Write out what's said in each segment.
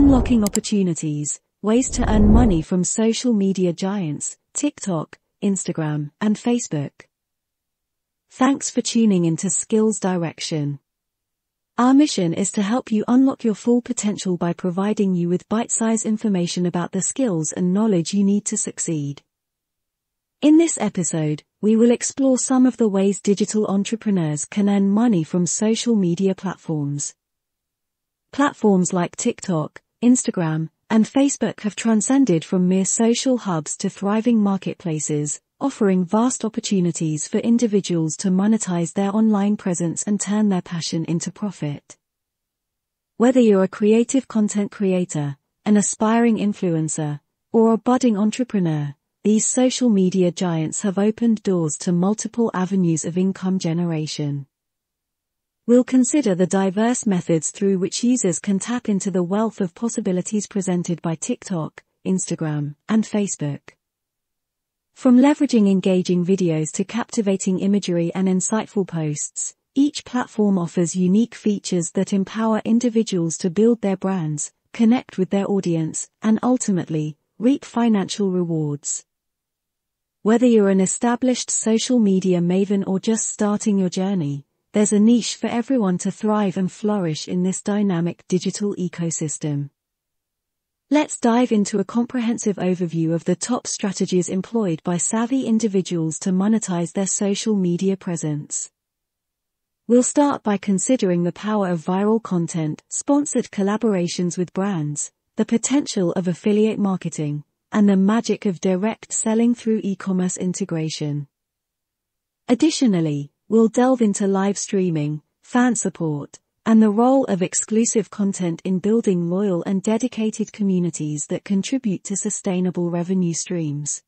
Unlocking opportunities, ways to earn money from social media giants, TikTok, Instagram, and Facebook. Thanks for tuning into Skills Direction. Our mission is to help you unlock your full potential by providing you with bite-sized information about the skills and knowledge you need to succeed. In this episode, we will explore some of the ways digital entrepreneurs can earn money from social media platforms. Platforms like TikTok, Instagram, and Facebook have transcended from mere social hubs to thriving marketplaces, offering vast opportunities for individuals to monetize their online presence and turn their passion into profit. Whether you're a creative content creator, an aspiring influencer, or a budding entrepreneur, these social media giants have opened doors to multiple avenues of income generation. We'll consider the diverse methods through which users can tap into the wealth of possibilities presented by TikTok, Instagram, and Facebook. From leveraging engaging videos to captivating imagery and insightful posts, each platform offers unique features that empower individuals to build their brands, connect with their audience, and ultimately, reap financial rewards. Whether you're an established social media maven or just starting your journey, there's a niche for everyone to thrive and flourish in this dynamic digital ecosystem. Let's dive into a comprehensive overview of the top strategies employed by savvy individuals to monetize their social media presence. We'll start by considering the power of viral content, sponsored collaborations with brands, the potential of affiliate marketing, and the magic of direct selling through e-commerce integration. Additionally, we'll delve into live streaming, fan support, and the role of exclusive content in building loyal and dedicated communities that contribute to sustainable revenue streams.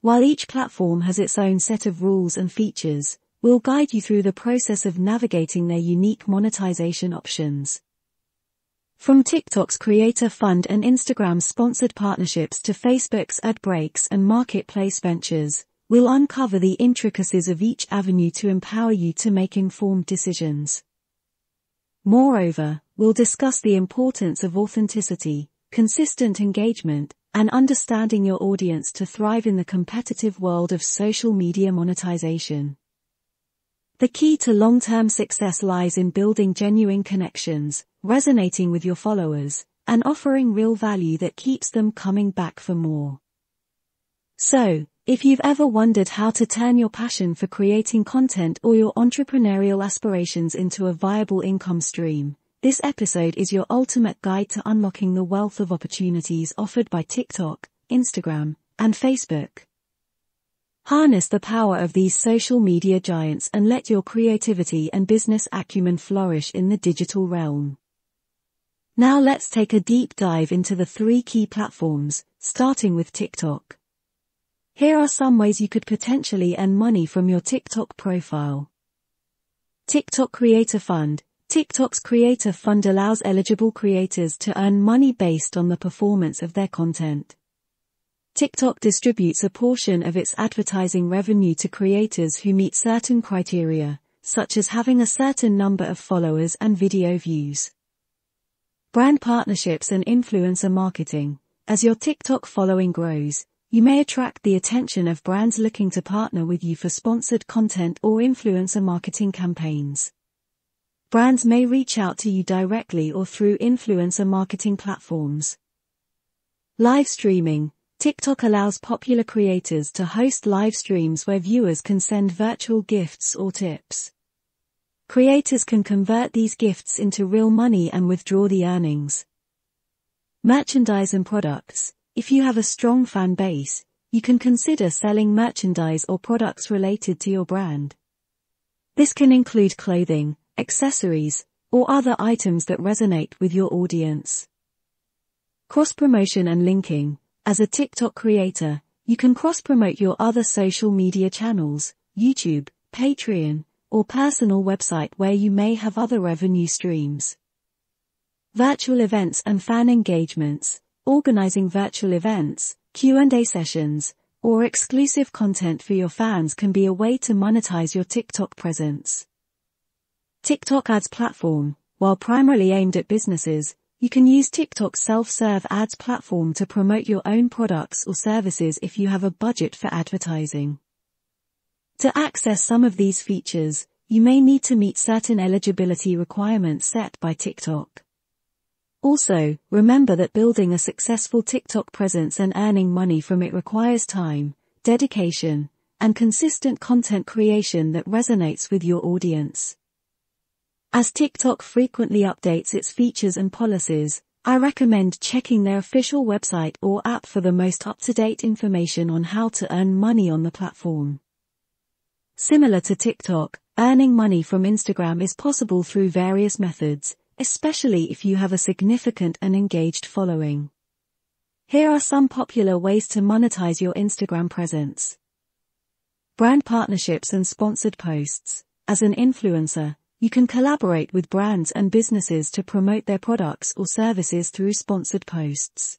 While each platform has its own set of rules and features, we'll guide you through the process of navigating their unique monetization options. From TikTok's Creator Fund and Instagram's sponsored partnerships to Facebook's ad breaks and marketplace ventures, we'll uncover the intricacies of each avenue to empower you to make informed decisions. Moreover, we'll discuss the importance of authenticity, consistent engagement, and understanding your audience to thrive in the competitive world of social media monetization. The key to long-term success lies in building genuine connections, resonating with your followers, and offering real value that keeps them coming back for more. So, if you've ever wondered how to turn your passion for creating content or your entrepreneurial aspirations into a viable income stream, this episode is your ultimate guide to unlocking the wealth of opportunities offered by TikTok, Instagram, and Facebook. Harness the power of these social media giants and let your creativity and business acumen flourish in the digital realm. Now let's take a deep dive into the three key platforms, starting with TikTok. Here are some ways you could potentially earn money from your TikTok profile. TikTok Creator Fund. TikTok's Creator Fund allows eligible creators to earn money based on the performance of their content. TikTok distributes a portion of its advertising revenue to creators who meet certain criteria, such as having a certain number of followers and video views. Brand partnerships and influencer marketing. As your TikTok following grows, you may attract the attention of brands looking to partner with you for sponsored content or influencer marketing campaigns. Brands may reach out to you directly or through influencer marketing platforms. Live streaming. TikTok allows popular creators to host live streams where viewers can send virtual gifts or tips. Creators can convert these gifts into real money and withdraw the earnings. Merchandise and products. If you have a strong fan base, you can consider selling merchandise or products related to your brand. This can include clothing, accessories, or other items that resonate with your audience. Cross promotion and linking. As a TikTok creator, you can cross-promote your other social media channels, YouTube, Patreon, or personal website where you may have other revenue streams. Virtual events and fan engagements, organizing virtual events, Q&A sessions, or exclusive content for your fans can be a way to monetize your TikTok presence. TikTok Ads platform, while primarily aimed at businesses, You can use TikTok's self-serve ads platform to promote your own products or services if you have a budget for advertising. To access some of these features, you may need to meet certain eligibility requirements set by TikTok. Also, remember that building a successful TikTok presence and earning money from it requires time, dedication, and consistent content creation that resonates with your audience. As TikTok frequently updates its features and policies, I recommend checking their official website or app for the most up-to-date information on how to earn money on the platform. Similar to TikTok, earning money from Instagram is possible through various methods, especially if you have a significant and engaged following. Here are some popular ways to monetize your Instagram presence. Brand partnerships and sponsored posts. As an influencer, you can collaborate with brands and businesses to promote their products or services through sponsored posts.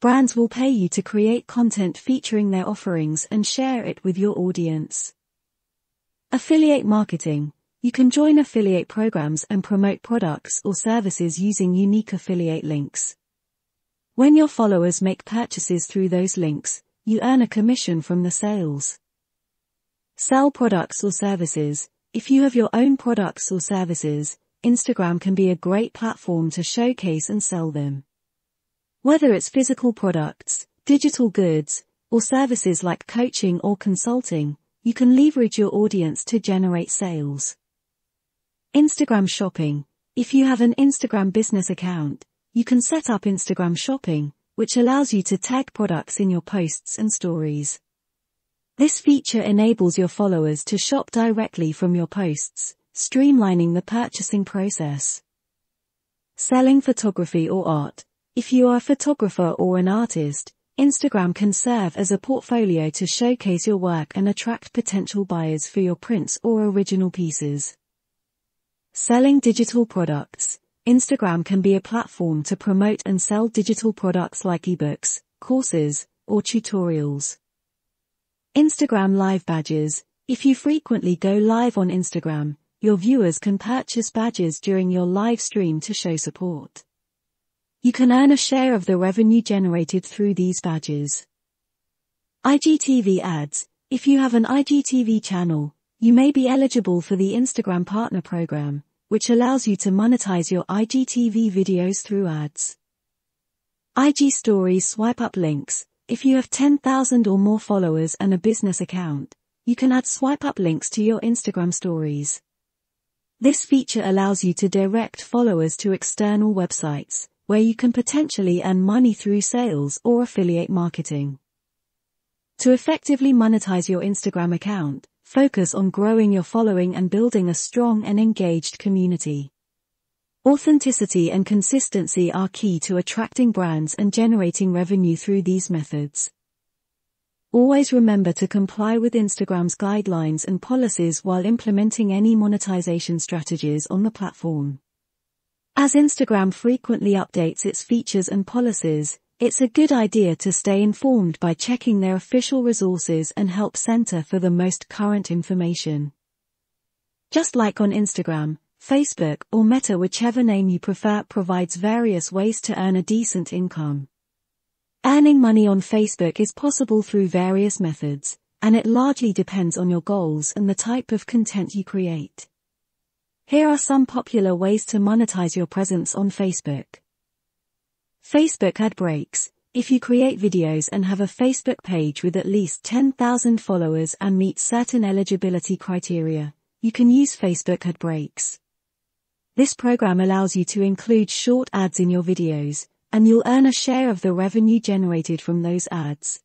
Brands will pay you to create content featuring their offerings and share it with your audience. Affiliate marketing. You can join affiliate programs and promote products or services using unique affiliate links. When your followers make purchases through those links, you earn a commission from the sales. Sell products or services. If you have your own products or services, Instagram can be a great platform to showcase and sell them. Whether it's physical products, digital goods, or services like coaching or consulting, you can leverage your audience to generate sales. Instagram shopping. If you have an Instagram business account, you can set up Instagram shopping, which allows you to tag products in your posts and stories. This feature enables your followers to shop directly from your posts, streamlining the purchasing process. Selling photography or art. If you are a photographer or an artist, Instagram can serve as a portfolio to showcase your work and attract potential buyers for your prints or original pieces. Selling digital products. Instagram can be a platform to promote and sell digital products like ebooks, courses, or tutorials. Instagram Live Badges. If you frequently go live on Instagram, your viewers can purchase badges during your live stream to show support. You can earn a share of the revenue generated through these badges. IGTV ads. If you have an IGTV channel, you may be eligible for the Instagram Partner Program, which allows you to monetize your IGTV videos through ads. IG Stories swipe up links. If you have 10,000 or more followers and a business account, you can add swipe up links to your Instagram stories. This feature allows you to direct followers to external websites, where you can potentially earn money through sales or affiliate marketing. To effectively monetize your Instagram account, focus on growing your following and building a strong and engaged community. Authenticity and consistency are key to attracting brands and generating revenue through these methods. Always remember to comply with Instagram's guidelines and policies while implementing any monetization strategies on the platform. As Instagram frequently updates its features and policies, it's a good idea to stay informed by checking their official resources and help center for the most current information. Just like on Instagram, Facebook or Meta whichever name you prefer provides various ways to earn a decent income. Earning money on Facebook is possible through various methods, and it largely depends on your goals and the type of content you create. Here are some popular ways to monetize your presence on Facebook. Facebook ad breaks. If you create videos and have a Facebook page with at least 10,000 followers and meet certain eligibility criteria, you can use Facebook ad breaks. This program allows you to include short ads in your videos, and you'll earn a share of the revenue generated from those ads.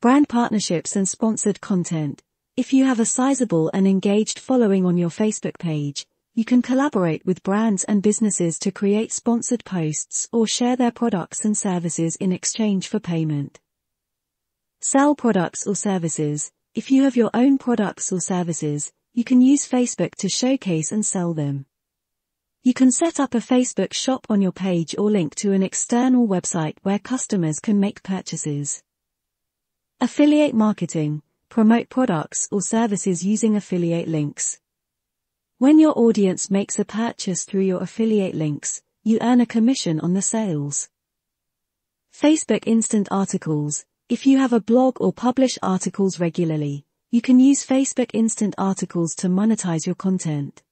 Brand partnerships and sponsored content. If you have a sizable and engaged following on your Facebook page, you can collaborate with brands and businesses to create sponsored posts or share their products and services in exchange for payment. Sell products or services. If you have your own products or services, you can use Facebook to showcase and sell them. You can set up a Facebook shop on your page or link to an external website where customers can make purchases. Affiliate marketing. Promote products or services using affiliate links. When your audience makes a purchase through your affiliate links, you earn a commission on the sales. Facebook Instant Articles. If you have a blog or publish articles regularly, you can use Facebook Instant Articles to monetize your content.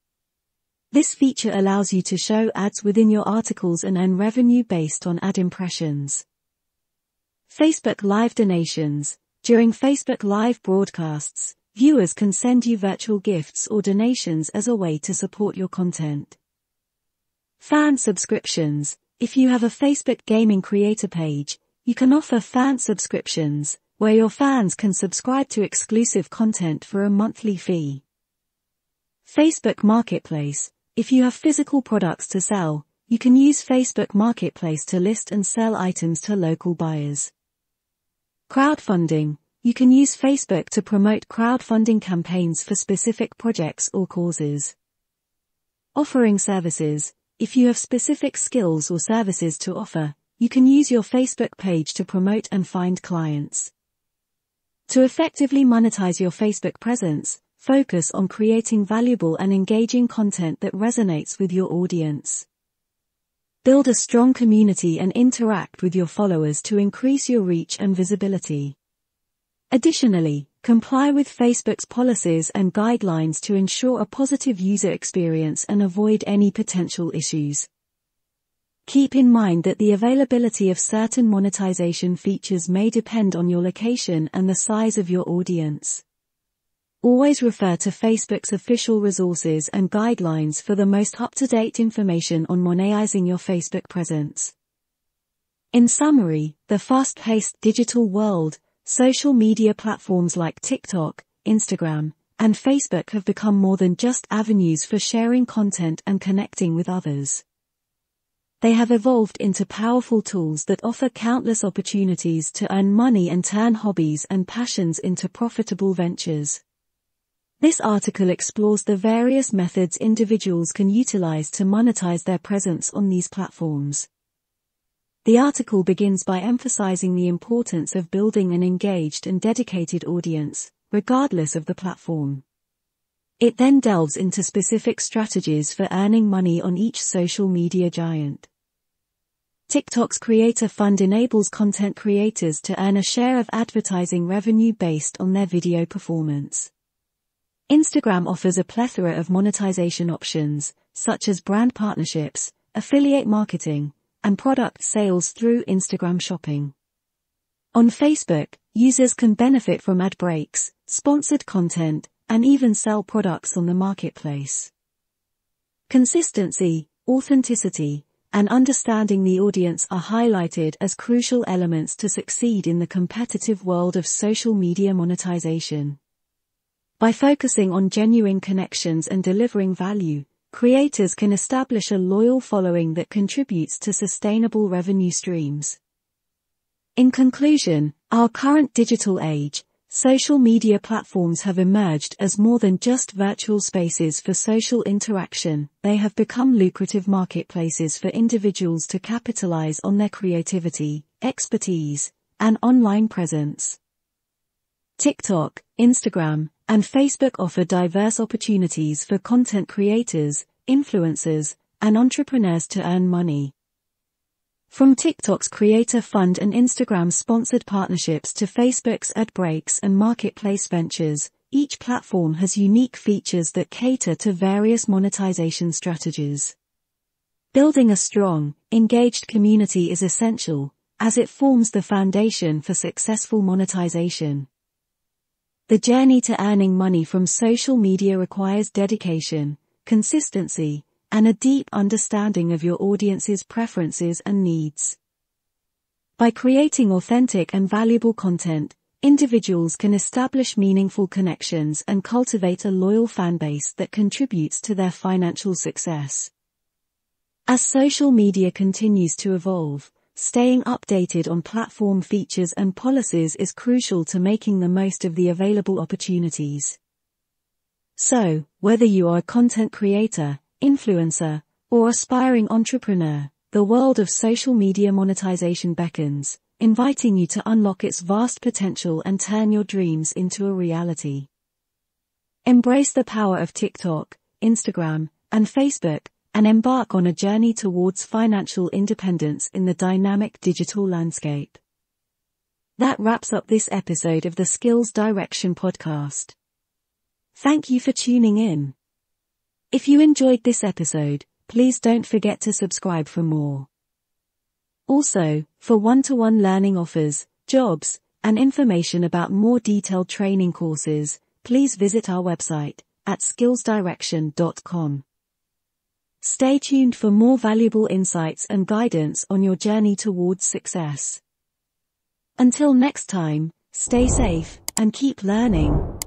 This feature allows you to show ads within your articles and earn revenue based on ad impressions. Facebook Live Donations. During Facebook Live broadcasts, viewers can send you virtual gifts or donations as a way to support your content. Fan subscriptions. If you have a Facebook gaming creator page, you can offer fan subscriptions, where your fans can subscribe to exclusive content for a monthly fee. Facebook Marketplace. If you have physical products to sell, you can use Facebook Marketplace to list and sell items to local buyers. Crowdfunding. You can use Facebook to promote crowdfunding campaigns for specific projects or causes. Offering services. If you have specific skills or services to offer, you can use your Facebook page to promote and find clients. To effectively monetize your Facebook presence, Focus on creating valuable and engaging content that resonates with your audience. Build a strong community and interact with your followers to increase your reach and visibility. Additionally, comply with Facebook's policies and guidelines to ensure a positive user experience and avoid any potential issues. Keep in mind that the availability of certain monetization features may depend on your location and the size of your audience. Always refer to Facebook's official resources and guidelines for the most up-to-date information on monetizing your Facebook presence. In summary, the fast-paced digital world, social media platforms like TikTok, Instagram, and Facebook have become more than just avenues for sharing content and connecting with others. They have evolved into powerful tools that offer countless opportunities to earn money and turn hobbies and passions into profitable ventures. This article explores the various methods individuals can utilize to monetize their presence on these platforms. The article begins by emphasizing the importance of building an engaged and dedicated audience, regardless of the platform. It then delves into specific strategies for earning money on each social media giant. TikTok's Creator Fund enables content creators to earn a share of advertising revenue based on their video performance. Instagram offers a plethora of monetization options, such as brand partnerships, affiliate marketing, and product sales through Instagram shopping. On Facebook, users can benefit from ad breaks, sponsored content, and even sell products on the marketplace. Consistency, authenticity, and understanding the audience are highlighted as crucial elements to succeed in the competitive world of social media monetization. By focusing on genuine connections and delivering value, creators can establish a loyal following that contributes to sustainable revenue streams. In conclusion, our current digital age, social media platforms have emerged as more than just virtual spaces for social interaction, they have become lucrative marketplaces for individuals to capitalize on their creativity, expertise, and online presence. TikTok, Instagram, and Facebook offer diverse opportunities for content creators, influencers, and entrepreneurs to earn money. From TikTok's Creator Fund and Instagram's sponsored partnerships to Facebook's ad breaks and marketplace ventures, each platform has unique features that cater to various monetization strategies. Building a strong, engaged community is essential, as it forms the foundation for successful monetization. The journey to earning money from social media requires dedication, consistency, and a deep understanding of your audience's preferences and needs. By creating authentic and valuable content, individuals can establish meaningful connections and cultivate a loyal fanbase that contributes to their financial success. As social media continues to evolve, Staying updated on platform features and policies is crucial to making the most of the available opportunities. So, whether you are a content creator, influencer, or aspiring entrepreneur, the world of social media monetization beckons, inviting you to unlock its vast potential and turn your dreams into a reality. Embrace the power of TikTok, Instagram, and Facebook, and embark on a journey towards financial independence in the dynamic digital landscape. That wraps up this episode of the Skills Direction podcast. Thank you for tuning in. If you enjoyed this episode, please don't forget to subscribe for more. Also, for one-to-one learning offers, jobs, and information about more detailed training courses, please visit our website at skillsdirection.com. Stay tuned for more valuable insights and guidance on your journey towards success. Until next time, stay safe and keep learning.